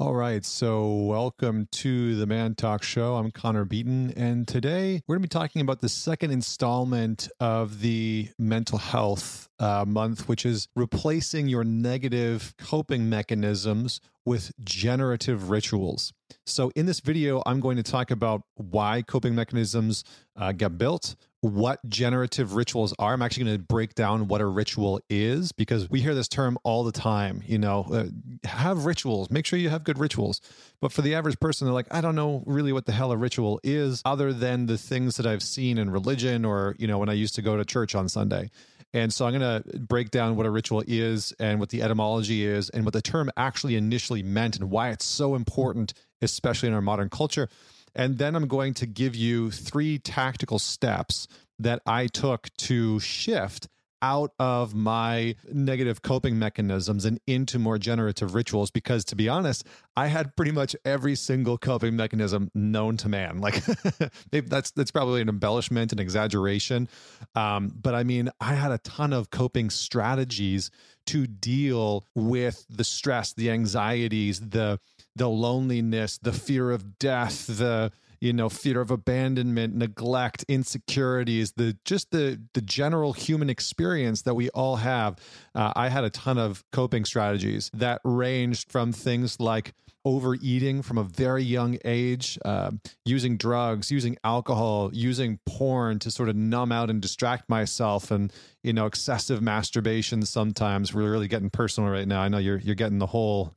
All right, so welcome to the Man Talk Show. I'm Connor Beaton, and today we're going to be talking about the second installment of the mental health uh, month, which is replacing your negative coping mechanisms with generative rituals. So, in this video, I'm going to talk about why coping mechanisms uh, get built, what generative rituals are. I'm actually going to break down what a ritual is because we hear this term all the time. You know, uh, have rituals, make sure you have good rituals. But for the average person, they're like, I don't know really what the hell a ritual is, other than the things that I've seen in religion or, you know, when I used to go to church on Sunday. And so I'm going to break down what a ritual is and what the etymology is and what the term actually initially meant and why it's so important, especially in our modern culture. And then I'm going to give you three tactical steps that I took to shift out of my negative coping mechanisms and into more generative rituals because to be honest i had pretty much every single coping mechanism known to man. Like that's that's probably an embellishment an exaggeration. Um, but i mean i had a ton of coping strategies to deal with the stress the anxieties the the loneliness the fear of death the you know fear of abandonment neglect insecurities the just the the general human experience that we all have. Uh, i had a ton of coping strategies that ranged from things like overeating from a very young age uh, using drugs using alcohol using porn to sort of numb out and distract myself and you know excessive masturbation sometimes. We're really getting personal right now. I know you're you're getting the whole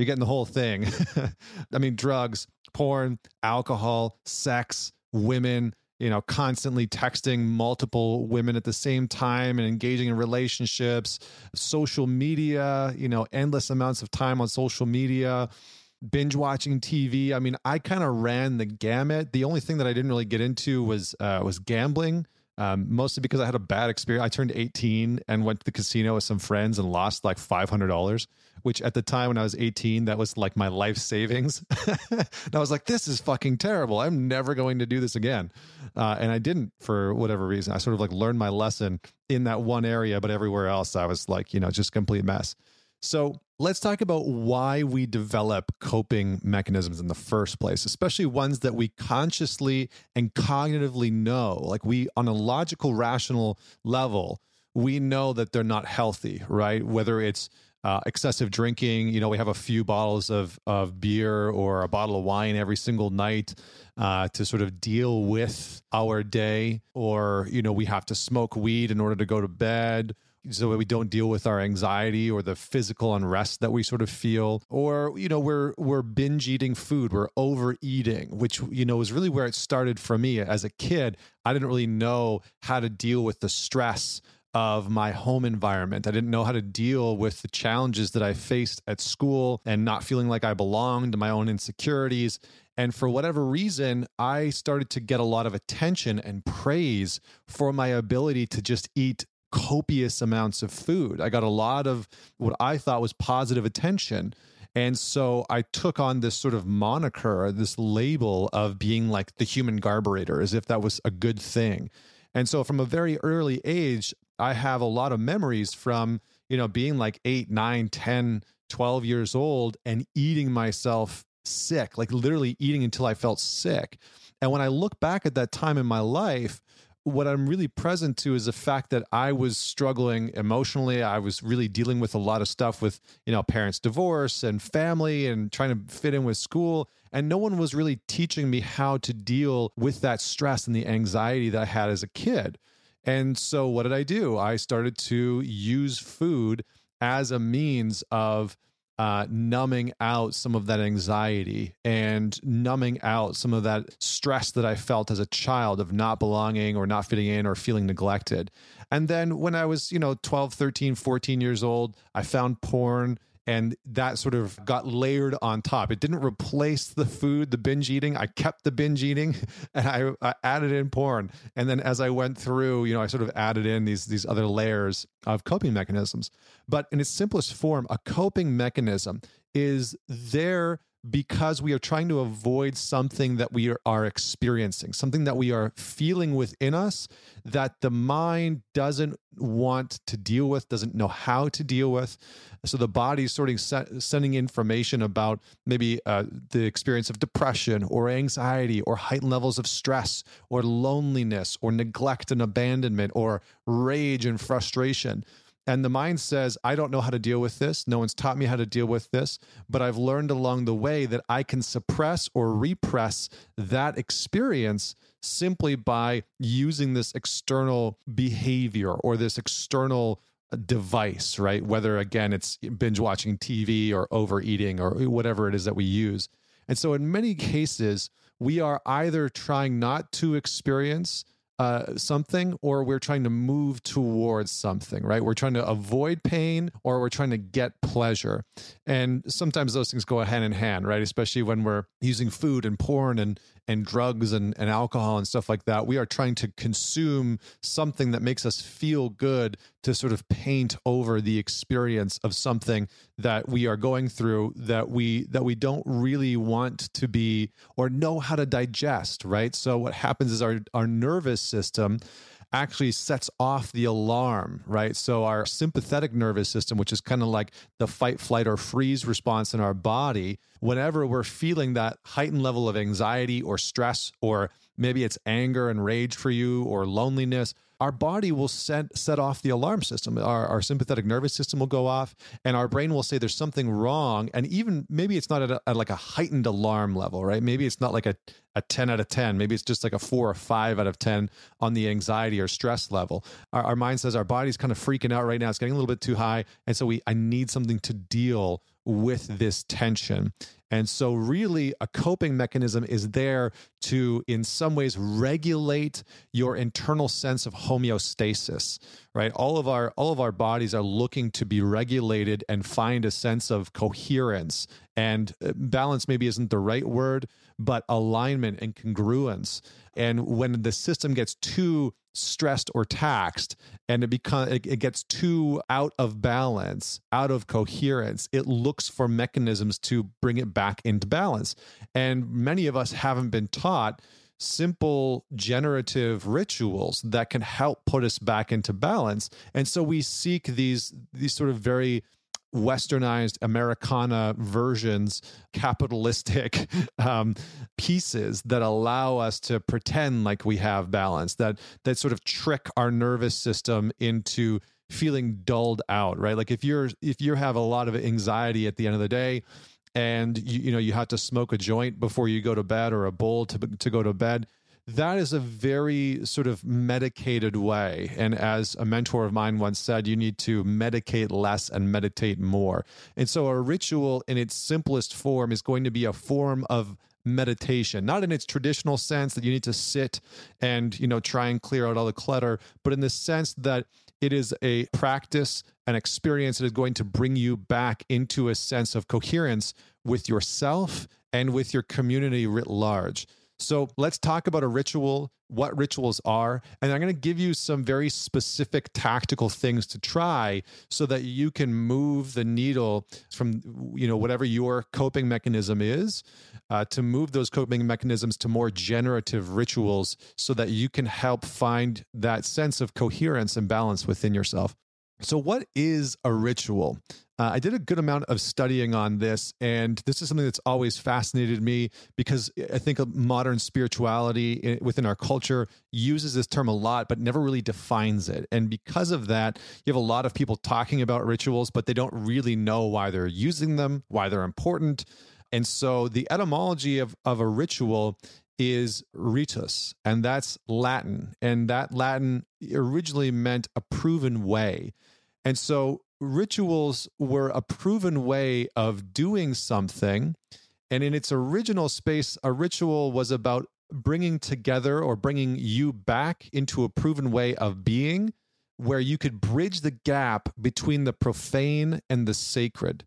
you're getting the whole thing. I mean, drugs, porn, alcohol, sex, women, you know, constantly texting multiple women at the same time and engaging in relationships, social media, you know, endless amounts of time on social media, binge watching TV. I mean, I kind of ran the gamut. The only thing that I didn't really get into was uh, was gambling. Um, mostly because I had a bad experience. I turned 18 and went to the casino with some friends and lost like $500 which at the time when I was 18, that was like my life savings. and I was like, this is fucking terrible. I'm never going to do this again. Uh, and I didn't for whatever reason. I sort of like learned my lesson in that one area, but everywhere else, I was like, you know, just complete mess. So let's talk about why we develop coping mechanisms in the first place, especially ones that we consciously and cognitively know. Like we, on a logical, rational level, we know that they're not healthy, right? Whether it's uh, excessive drinking. You know, we have a few bottles of of beer or a bottle of wine every single night uh, to sort of deal with our day, or you know, we have to smoke weed in order to go to bed. So we don't deal with our anxiety or the physical unrest that we sort of feel, or you know, we're we're binge eating food, we're overeating, which you know is really where it started for me as a kid. I didn't really know how to deal with the stress of my home environment. I didn't know how to deal with the challenges that I faced at school and not feeling like I belonged, my own insecurities. And for whatever reason, I started to get a lot of attention and praise for my ability to just eat copious amounts of food. I got a lot of what I thought was positive attention. And so I took on this sort of moniker, this label of being like the human garburator, as if that was a good thing. And so from a very early age, I have a lot of memories from, you know, being like eight, nine, 10, 12 years old and eating myself sick, like literally eating until I felt sick. And when I look back at that time in my life, what I'm really present to is the fact that I was struggling emotionally. I was really dealing with a lot of stuff with, you know, parents' divorce and family and trying to fit in with school. And no one was really teaching me how to deal with that stress and the anxiety that I had as a kid. And so, what did I do? I started to use food as a means of uh, numbing out some of that anxiety and numbing out some of that stress that I felt as a child of not belonging or not fitting in or feeling neglected. And then when I was, you know, 12, 13, 14 years old, I found porn and that sort of got layered on top. It didn't replace the food, the binge eating. I kept the binge eating, and I, I, added in porn. And then as I went through, you know, I sort of added in these these other layers of coping mechanisms. But in its simplest form, a coping mechanism is there because we are trying to avoid something that we are experiencing, something that we are feeling within us that the mind doesn't want to deal with, doesn't know how to deal with. So the body's sort of sending information about maybe uh, the experience of depression or anxiety or heightened levels of stress or loneliness or neglect and abandonment or rage and frustration. And the mind says, I don't know how to deal with this. No one's taught me how to deal with this, but I've learned along the way that I can suppress or repress that experience simply by using this external behavior or this external uh, device, right? Whether again it's binge watching TV or overeating or whatever it is that we use. And so in many cases, we are either trying not to experience uh, something or we're trying to move towards something, right? We're trying to avoid pain or we're trying to get pleasure. And sometimes those things go hand in hand, right? Especially when we're using food and porn and and drugs and, and alcohol and stuff like that. We are trying to consume something that makes us feel good to sort of paint over the experience of something that we are going through that we that we don't really want to be or know how to digest, right? So what happens is our our nervous system actually sets off the alarm, right? So our sympathetic nervous system, which is kind of like the fight, flight, or freeze response in our body, whenever we're feeling that heightened level of anxiety or stress, or maybe it's anger and rage for you or loneliness our body will set set off the alarm system. Our, our sympathetic nervous system will go off, and our brain will say there's something wrong. And even maybe it's not at, a, at like a heightened alarm level, right? Maybe it's not like a a 10 out of 10 maybe it's just like a 4 or 5 out of 10 on the anxiety or stress level our, our mind says our body's kind of freaking out right now it's getting a little bit too high and so we i need something to deal with this tension and so, really, a coping mechanism is there to, in some ways, regulate your internal sense of homeostasis. Right? All of our all of our bodies are looking to be regulated and find a sense of coherence and uh, balance. Maybe isn't the right word, but alignment and congruence. And when the system gets too stressed or taxed and it becomes it, it, gets too out of balance out of coherence it looks for mechanisms to bring it back into balance. And many of us haven't been taught simple generative rituals that can help put us back into balance. And so we seek these these sort of very westernized Americana versions, capitalistic um, pieces that allow us to pretend like we have balance, that that sort of trick our nervous system into feeling dulled out, right? Like if you're if you have a lot of anxiety at the end of the day, and you, you know you have to smoke a joint before you go to bed or a bowl to to go to bed that is a very sort of medicated way. And as a mentor of mine once said, you need to medicate less and meditate more. And so a ritual in its simplest form is going to be a form of meditation not in its traditional sense that you need to sit and you know try and clear out all the clutter but in the sense that it is a practice an experience that is going to bring you back into a sense of coherence with yourself and with your community writ large so let's talk about a ritual, what rituals are, and I'm going to give you some very specific tactical things to try so that you can move the needle from you know whatever your coping mechanism is uh, to move those coping mechanisms to more generative rituals so that you can help find that sense of coherence and balance within yourself. So, what is a ritual? Uh, I did a good amount of studying on this, and this is something that's always fascinated me because I think modern spirituality within our culture uses this term a lot, but never really defines it. And because of that, you have a lot of people talking about rituals, but they don't really know why they're using them, why they're important. And so, the etymology of, of a ritual is ritus, and that's Latin. And that Latin originally meant a proven way. And so rituals were a proven way of doing something. And in its original space, a ritual was about bringing together or bringing you back into a proven way of being where you could bridge the gap between the profane and the sacred.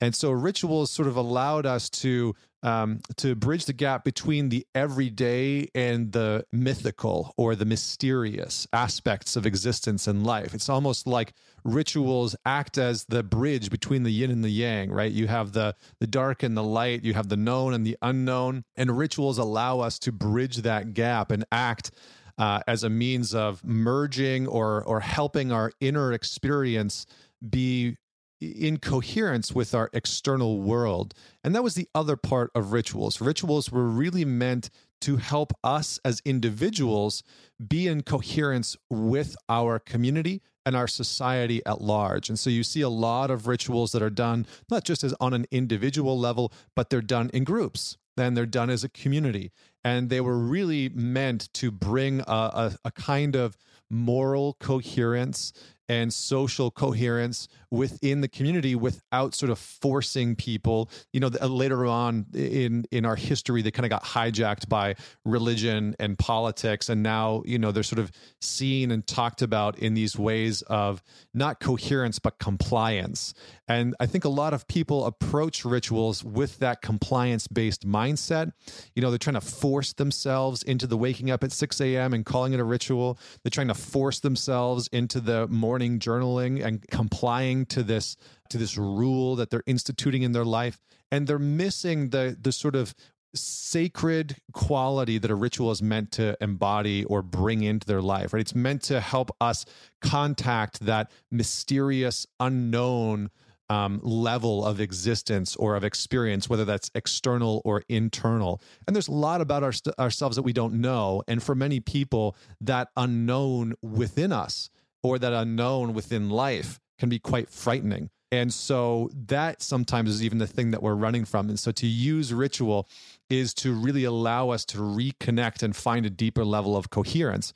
And so rituals sort of allowed us to um, to bridge the gap between the everyday and the mythical or the mysterious aspects of existence and life. It's almost like rituals act as the bridge between the yin and the yang, right? You have the the dark and the light, you have the known and the unknown, and rituals allow us to bridge that gap and act uh, as a means of merging or or helping our inner experience be in coherence with our external world. And that was the other part of rituals. Rituals were really meant to help us as individuals be in coherence with our community and our society at large. And so you see a lot of rituals that are done not just as on an individual level, but they're done in groups and they're done as a community. And they were really meant to bring a, a, a kind of moral coherence and social coherence within the community without sort of forcing people you know uh, later on in in our history they kind of got hijacked by religion and politics. And now you know they're sort of seen and talked about in these ways of not coherence but compliance. And i think a lot of people approach rituals with that compliance based mindset. You know they're trying to force themselves into the waking up at 6 a.m and calling it a ritual. They're trying to force themselves into the morning journaling and complying to this to this rule that they're instituting in their life and they're missing the the sort of sacred quality that a ritual is meant to embody or bring into their life right it's meant to help us contact that mysterious unknown um, level of existence or of experience, whether that's external or internal. And there's a lot about our, ourselves that we don't know. And for many people, that unknown within us or that unknown within life can be quite frightening. And so that sometimes is even the thing that we're running from. And so to use ritual is to really allow us to reconnect and find a deeper level of coherence.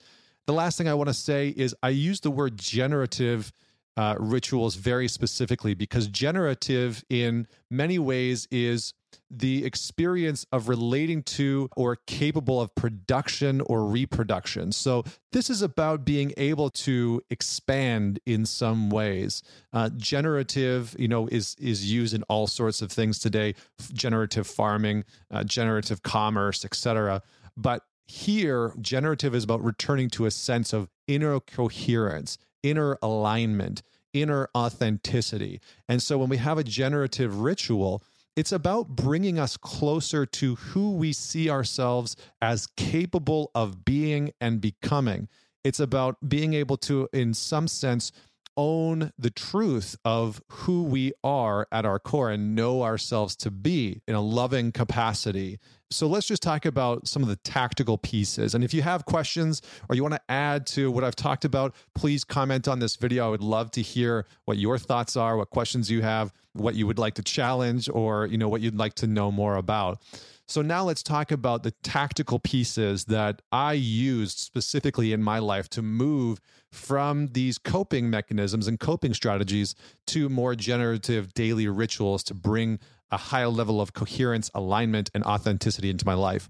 The last thing I want to say is I use the word generative uh, rituals very specifically because generative, in many ways, is the experience of relating to or capable of production or reproduction. So, this is about being able to expand in some ways. Uh, generative, you know, is is used in all sorts of things today: generative farming, uh, generative commerce, etc. But here, generative is about returning to a sense of inner coherence inner alignment, inner authenticity. And so when we have a generative ritual, it's about bringing us closer to who we see ourselves as capable of being and becoming. It's about being able to, in some sense, own the truth of who we are at our core and know ourselves to be in a loving capacity. So let's just talk about some of the tactical pieces. And if you have questions or you want to add to what I've talked about, please comment on this video. I would love to hear what your thoughts are, what questions you have, what you would like to challenge or, you know, what you'd like to know more about. So now let's talk about the tactical pieces that I used specifically in my life to move from these coping mechanisms and coping strategies to more generative daily rituals to bring a higher level of coherence, alignment, and authenticity into my life.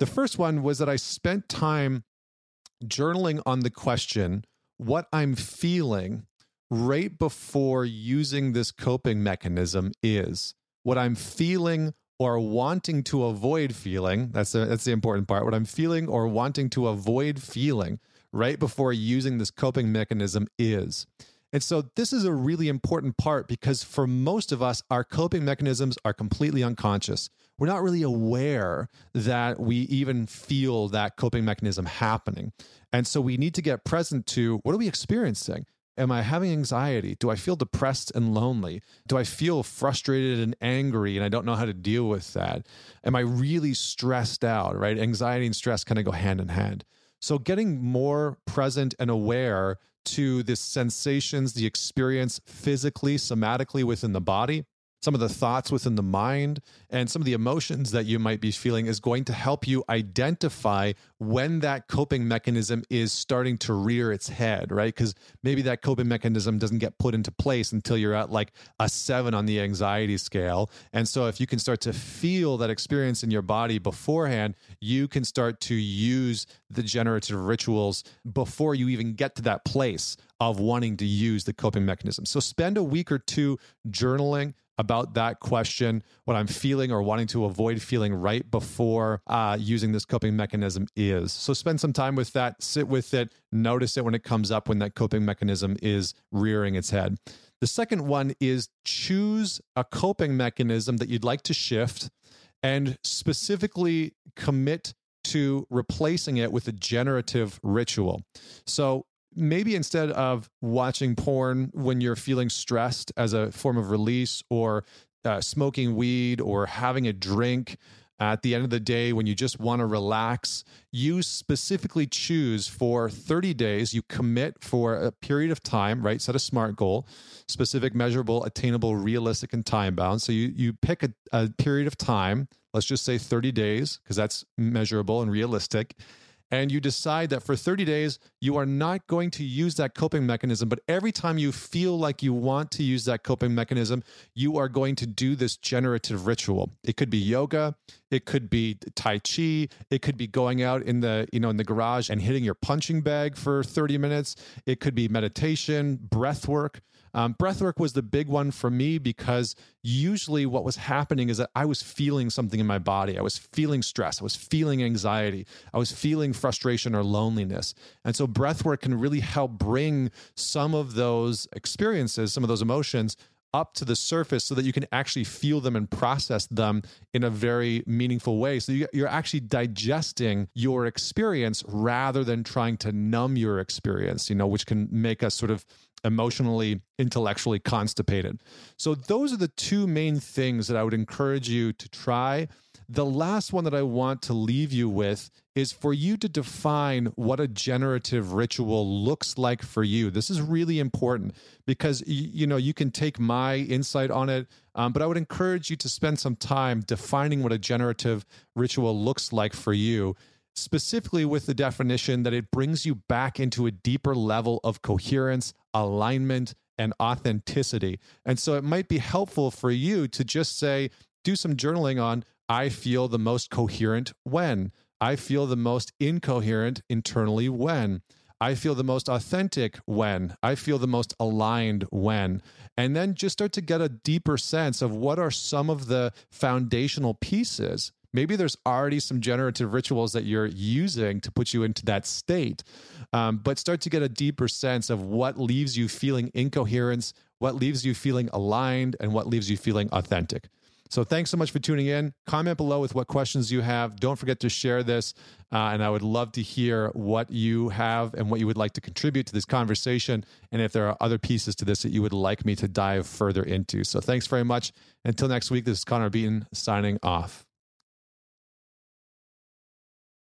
The first one was that I spent time journaling on the question, what I'm feeling right before using this coping mechanism is. What I'm feeling or wanting to avoid feeling that's the, that's the important part what i'm feeling or wanting to avoid feeling right before using this coping mechanism is. And so this is a really important part because for most of us our coping mechanisms are completely unconscious. We're not really aware that we even feel that coping mechanism happening. And so we need to get present to what are we experiencing Am I having anxiety? Do I feel depressed and lonely? Do I feel frustrated and angry and I don't know how to deal with that? Am I really stressed out, right? Anxiety and stress kind of go hand in hand. So, getting more present and aware to the sensations, the experience physically, somatically within the body some of the thoughts within the mind and some of the emotions that you might be feeling is going to help you identify when that coping mechanism is starting to rear its head, right? Because maybe that coping mechanism doesn't get put into place until you're at like a seven on the anxiety scale. And so if you can start to feel that experience in your body beforehand, you can start to use the generative rituals before you even get to that place of wanting to use the coping mechanism. So spend a week or two journaling about that question, what I'm feeling or wanting to avoid feeling right before uh, using this coping mechanism is. So spend some time with that, sit with it, notice it when it comes up when that coping mechanism is rearing its head. The second one is choose a coping mechanism that you'd like to shift and specifically commit to replacing it with a generative ritual. So maybe instead of watching porn when you're feeling stressed as a form of release or uh, smoking weed or having a drink at the end of the day when you just want to relax you specifically choose for 30 days you commit for a period of time right? Set a smart goal specific measurable attainable realistic and time bound. So you you pick a, a period of time let's just say 30 days because that's measurable and realistic and you decide that for 30 days, you are not going to use that coping mechanism. But every time you feel like you want to use that coping mechanism, you are going to do this generative ritual. It could be yoga, it could be Tai Chi, it could be going out in the, you know, in the garage and hitting your punching bag for 30 minutes. It could be meditation, breath work. Um, breathwork was the big one for me because usually what was happening is that I was feeling something in my body. I was feeling stress. I was feeling anxiety. I was feeling frustration or loneliness. And so breathwork can really help bring some of those experiences, some of those emotions up to the surface so that you can actually feel them and process them in a very meaningful way. So you're actually digesting your experience rather than trying to numb your experience, you know, which can make us sort of emotionally, intellectually constipated. So, those are the two main things that I would encourage you to try. The last one that I want to leave you with is for you to define what a generative ritual looks like for you. This is really important because you know you can take my insight on it, um, but I would encourage you to spend some time defining what a generative ritual looks like for you specifically with the definition that it brings you back into a deeper level of coherence, alignment, and authenticity. And so it might be helpful for you to just say, do some journaling on, I feel the most coherent when. I feel the most incoherent internally when. I feel the most authentic when. I feel the most aligned when. And then just start to get a deeper sense of what are some of the foundational pieces maybe there's already some generative rituals that you're using to put you into that state um, but start to get a deeper sense of what leaves you feeling incoherence what leaves you feeling aligned and what leaves you feeling authentic. So thanks so much for tuning in. Comment below with what questions you have. Don't forget to share this uh, and i would love to hear what you have and what you would like to contribute to this conversation and if there are other pieces to this that you would like me to dive further into. So thanks very much. Until next week this is connor beaton signing off